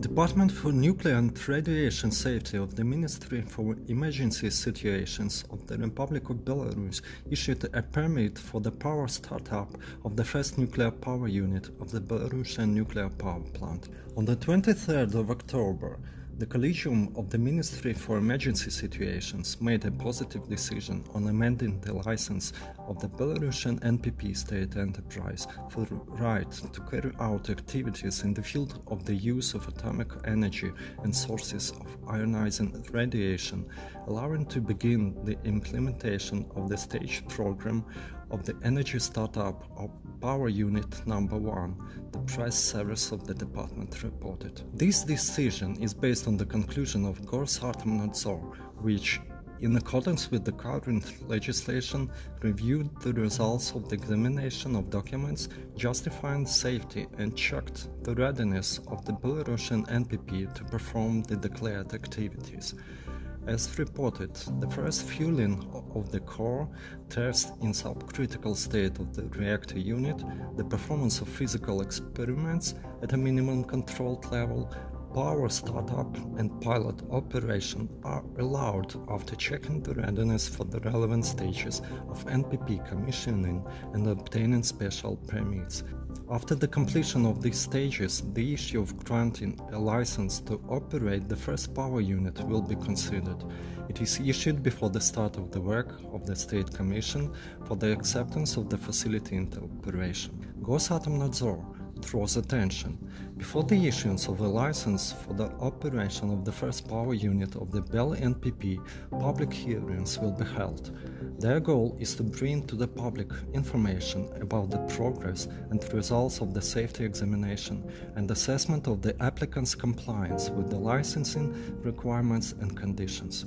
Department for Nuclear and Radiation Safety of the Ministry for Emergency Situations of the Republic of Belarus issued a permit for the power startup of the first nuclear power unit of the Belarusian nuclear power plant. On the 23rd of October, the Collegium of the Ministry for Emergency Situations made a positive decision on amending the license of the Belarusian NPP state enterprise for right to carry out activities in the field of the use of atomic energy and sources of ionizing radiation, allowing to begin the implementation of the stage program of the energy startup of power unit number one, the press service of the department reported. This decision is based on the conclusion of Gosatomnadzor, which, in accordance with the current legislation, reviewed the results of the examination of documents justifying safety and checked the readiness of the Belarusian NPP to perform the declared activities. As reported, the first fueling of the core test in subcritical state of the reactor unit, the performance of physical experiments at a minimum controlled level, power startup and pilot operation are allowed after checking the readiness for the relevant stages of NPP commissioning and obtaining special permits. After the completion of these stages, the issue of granting a license to operate the first power unit will be considered. It is issued before the start of the work of the State Commission for the acceptance of the facility into operation. Gosatomnadzor draws attention. Before the issuance of a license for the operation of the first power unit of the Bel NPP, public hearings will be held. Their goal is to bring to the public information about the progress and results of the safety examination and assessment of the applicant's compliance with the licensing requirements and conditions.